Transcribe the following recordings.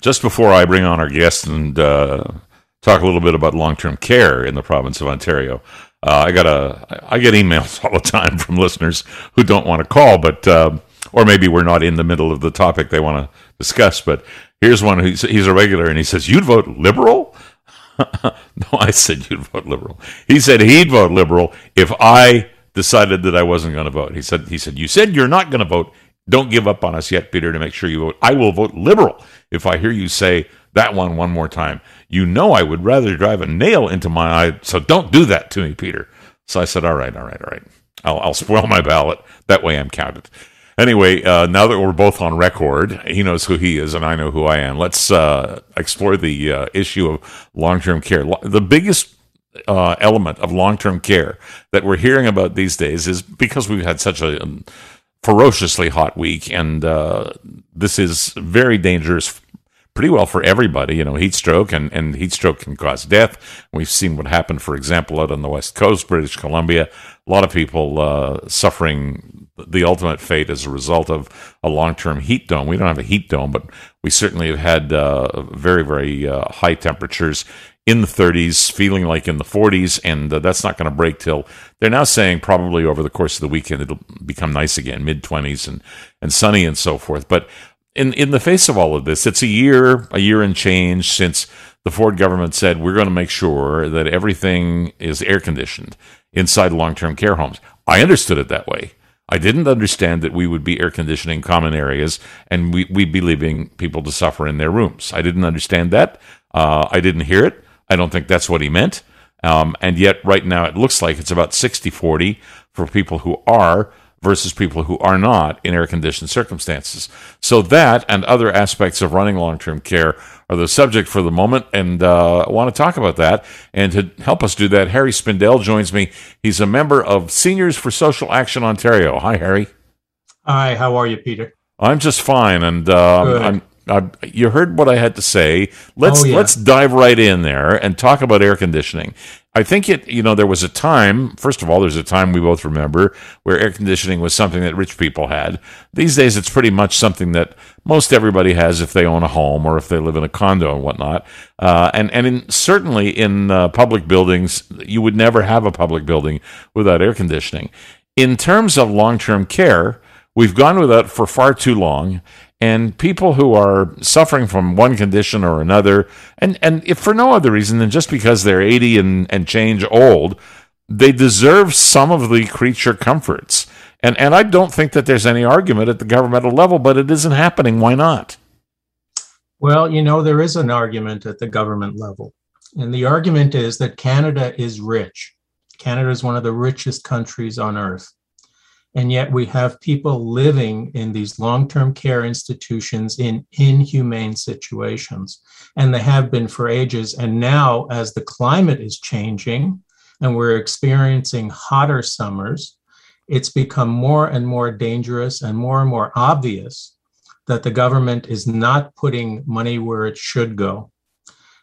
just before I bring on our guest and uh, talk a little bit about long-term care in the province of Ontario, uh, I got a I get emails all the time from listeners who don't want to call, but uh, or maybe we're not in the middle of the topic they want to discuss. But here's one who's he's a regular, and he says, "You'd vote liberal." no, I said you'd vote liberal. He said he'd vote liberal if I decided that I wasn't going to vote. He said he said you said you're not going to vote. Don't give up on us yet, Peter, to make sure you vote. I will vote liberal if I hear you say that one one more time. You know I would rather drive a nail into my eye, so don't do that to me, Peter. So I said, all right, all right, all right. I'll, I'll spoil my ballot. That way I'm counted. Anyway, uh, now that we're both on record, he knows who he is and I know who I am. Let's uh, explore the uh, issue of long term care. The biggest uh, element of long term care that we're hearing about these days is because we've had such a um, ferociously hot week, and uh, this is very dangerous pretty well for everybody. You know, heat stroke and, and heat stroke can cause death. We've seen what happened, for example, out on the West Coast, British Columbia. A lot of people uh, suffering the ultimate fate as a result of a long term heat dome. We don't have a heat dome, but we certainly have had uh, very, very uh, high temperatures in the 30s, feeling like in the 40s, and uh, that's not going to break till they're now saying probably over the course of the weekend it'll become nice again, mid 20s and, and sunny and so forth. But in in the face of all of this, it's a year, a year and change since the Ford government said we're going to make sure that everything is air conditioned inside long term care homes. I understood it that way. I didn't understand that we would be air conditioning common areas and we, we'd be leaving people to suffer in their rooms. I didn't understand that. Uh, I didn't hear it. I don't think that's what he meant. Um, and yet, right now, it looks like it's about 60 40 for people who are versus people who are not in air conditioned circumstances. So, that and other aspects of running long term care are the subject for the moment. And uh, I want to talk about that. And to help us do that, Harry Spindell joins me. He's a member of Seniors for Social Action Ontario. Hi, Harry. Hi, how are you, Peter? I'm just fine. And uh, I'm you heard what I had to say. Let's oh, yeah. let's dive right in there and talk about air conditioning. I think it, you know, there was a time, first of all, there's a time we both remember where air conditioning was something that rich people had. These days, it's pretty much something that most everybody has if they own a home or if they live in a condo and whatnot. Uh, and and in, certainly in uh, public buildings, you would never have a public building without air conditioning. In terms of long term care, we've gone without for far too long. And people who are suffering from one condition or another, and, and if for no other reason than just because they're 80 and, and change old, they deserve some of the creature comforts. And, and I don't think that there's any argument at the governmental level, but it isn't happening. Why not? Well, you know, there is an argument at the government level. And the argument is that Canada is rich. Canada is one of the richest countries on earth. And yet we have people living in these long term care institutions in inhumane situations. And they have been for ages. And now, as the climate is changing and we're experiencing hotter summers, it's become more and more dangerous and more and more obvious that the government is not putting money where it should go.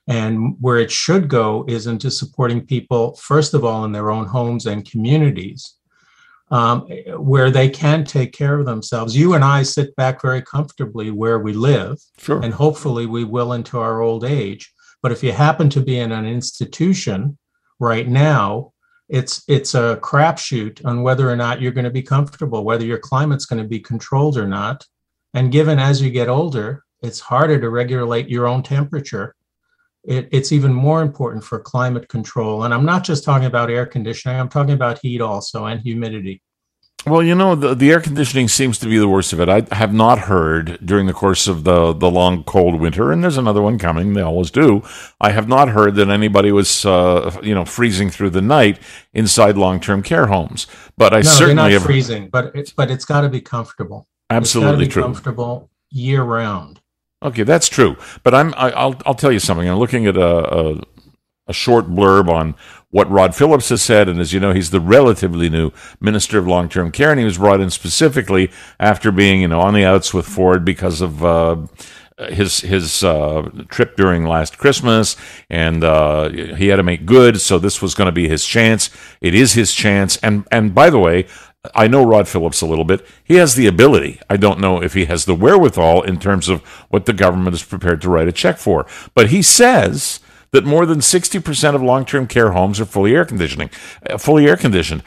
And where it should go is into supporting people, first of all, in their own homes and communities, um, where they can take care of themselves. You and I sit back very comfortably where we live, sure. and hopefully we will into our old age. But if you happen to be in an institution right now, it's it's a crapshoot on whether or not you're going to be comfortable, whether your climate's going to be controlled or not. And given as you get older, it's harder to regulate your own temperature. It, it's even more important for climate control. And I'm not just talking about air conditioning, I'm talking about heat also and humidity. Well, you know, the, the air conditioning seems to be the worst of it. I have not heard during the course of the, the long, cold winter, and there's another one coming, they always do. I have not heard that anybody was, uh, you know, freezing through the night inside long term care homes. But I no, certainly not have. freezing, but it's, but it's got to be comfortable. Absolutely true. Comfortable year round. Okay, that's true. But I'm I, will I'll tell you something. I'm looking at a, a, a short blurb on what Rod Phillips has said, and as you know, he's the relatively new Minister of Long Term Care, and he was brought in specifically after being you know on the outs with Ford because of. Uh, his his uh, trip during last Christmas, and uh, he had to make good. So this was going to be his chance. It is his chance. And and by the way, I know Rod Phillips a little bit. He has the ability. I don't know if he has the wherewithal in terms of what the government is prepared to write a check for. But he says that more than 60% of long-term care homes are fully air conditioning, uh, fully air conditioned.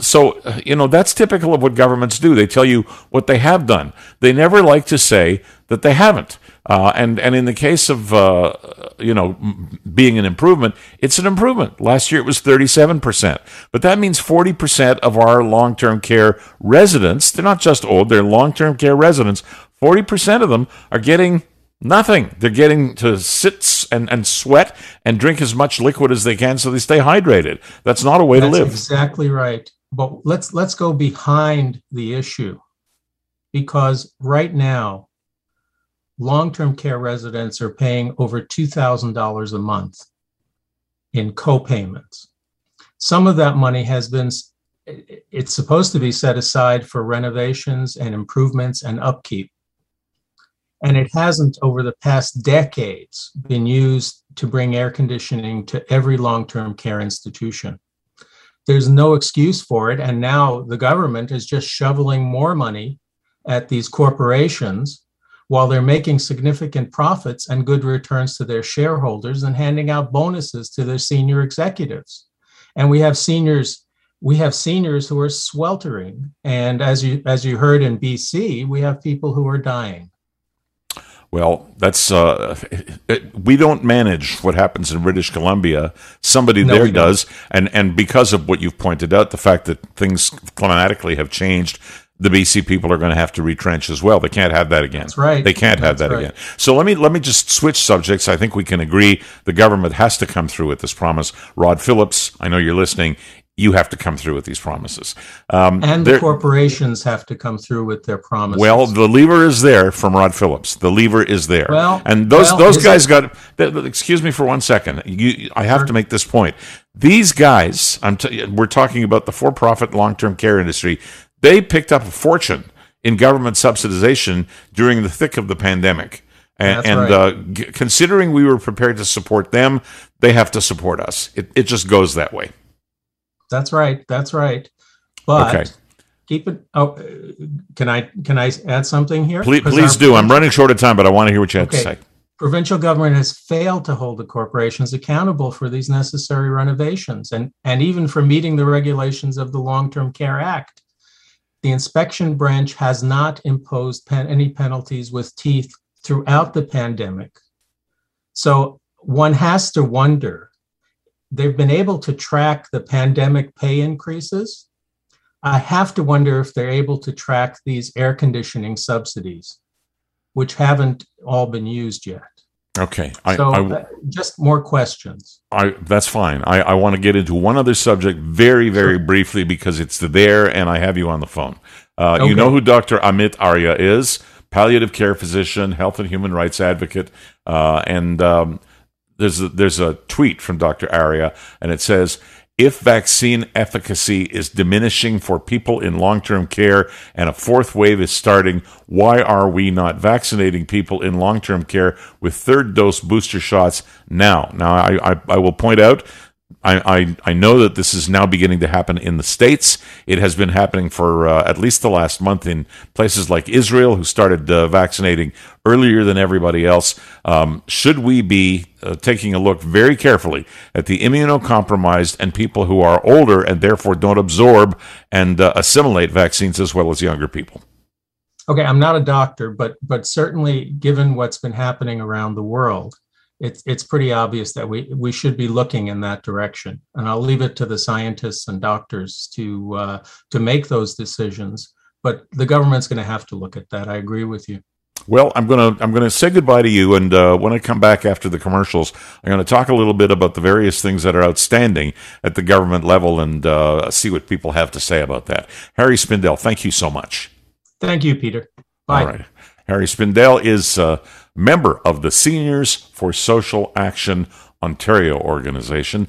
So, uh, you know, that's typical of what governments do. They tell you what they have done. They never like to say that they haven't. Uh, and and in the case of uh, you know being an improvement, it's an improvement. Last year it was 37 percent, but that means 40 percent of our long-term care residents. They're not just old; they're long-term care residents. 40 percent of them are getting nothing. They're getting to sit and, and sweat and drink as much liquid as they can so they stay hydrated. That's not a way That's to live. Exactly right. But let's let's go behind the issue because right now long-term care residents are paying over $2,000 a month in co-payments. Some of that money has been it's supposed to be set aside for renovations and improvements and upkeep. And it hasn't over the past decades been used to bring air conditioning to every long-term care institution. There's no excuse for it. And now the government is just shoveling more money at these corporations while they're making significant profits and good returns to their shareholders and handing out bonuses to their senior executives. And we have seniors we have seniors who are sweltering and as you as you heard in BC, we have people who are dying. Well, that's uh, it, we don't manage what happens in British Columbia. Somebody no, there does, and and because of what you've pointed out, the fact that things climatically have changed, the BC people are going to have to retrench as well. They can't have that again. That's right. They can't have that right. again. So let me let me just switch subjects. I think we can agree the government has to come through with this promise. Rod Phillips, I know you're listening. You have to come through with these promises. Um, and the corporations have to come through with their promises. Well, the lever is there from Rod Phillips. The lever is there. Well, and those well, those guys it? got. Excuse me for one second. You, I have sure. to make this point. These guys, I'm t- we're talking about the for-profit long-term care industry they picked up a fortune in government subsidization during the thick of the pandemic. And, and right. uh, g- considering we were prepared to support them, they have to support us. It, it just goes that way. That's right. That's right. But okay. keep it. Oh, can I can I add something here? Please, please do. I'm running short of time, but I want to hear what you have okay. to say. Provincial government has failed to hold the corporations accountable for these necessary renovations and, and even for meeting the regulations of the Long Term Care Act the inspection branch has not imposed pen, any penalties with teeth throughout the pandemic. So one has to wonder they've been able to track the pandemic pay increases. I have to wonder if they're able to track these air conditioning subsidies, which haven't all been used yet. Okay. I, so I, just more questions. I, that's fine. I, I want to get into one other subject very, very sure. briefly because it's there and I have you on the phone. Uh, okay. You know who Dr. Amit Arya is? Palliative care physician, health and human rights advocate. Uh, and um, there's, a, there's a tweet from Dr. Arya and it says, if vaccine efficacy is diminishing for people in long term care and a fourth wave is starting, why are we not vaccinating people in long term care with third dose booster shots now? Now, I, I, I will point out I, I, I, know that this is now beginning to happen in the States. It has been happening for uh, at least the last month in places like Israel, who started uh, vaccinating earlier than everybody else. Um, should we be uh, taking a look very carefully at the immunocompromised and people who are older and therefore don't absorb and uh, assimilate vaccines as well as younger people? Okay, I'm not a doctor, but but certainly given what's been happening around the world, it's it's pretty obvious that we we should be looking in that direction. And I'll leave it to the scientists and doctors to uh, to make those decisions. But the government's going to have to look at that. I agree with you. Well, I'm gonna I'm gonna say goodbye to you, and uh, when I come back after the commercials, I'm gonna talk a little bit about the various things that are outstanding at the government level, and uh, see what people have to say about that. Harry Spindell, thank you so much. Thank you, Peter. Bye. All right. Harry Spindell is a member of the Seniors for Social Action Ontario organization.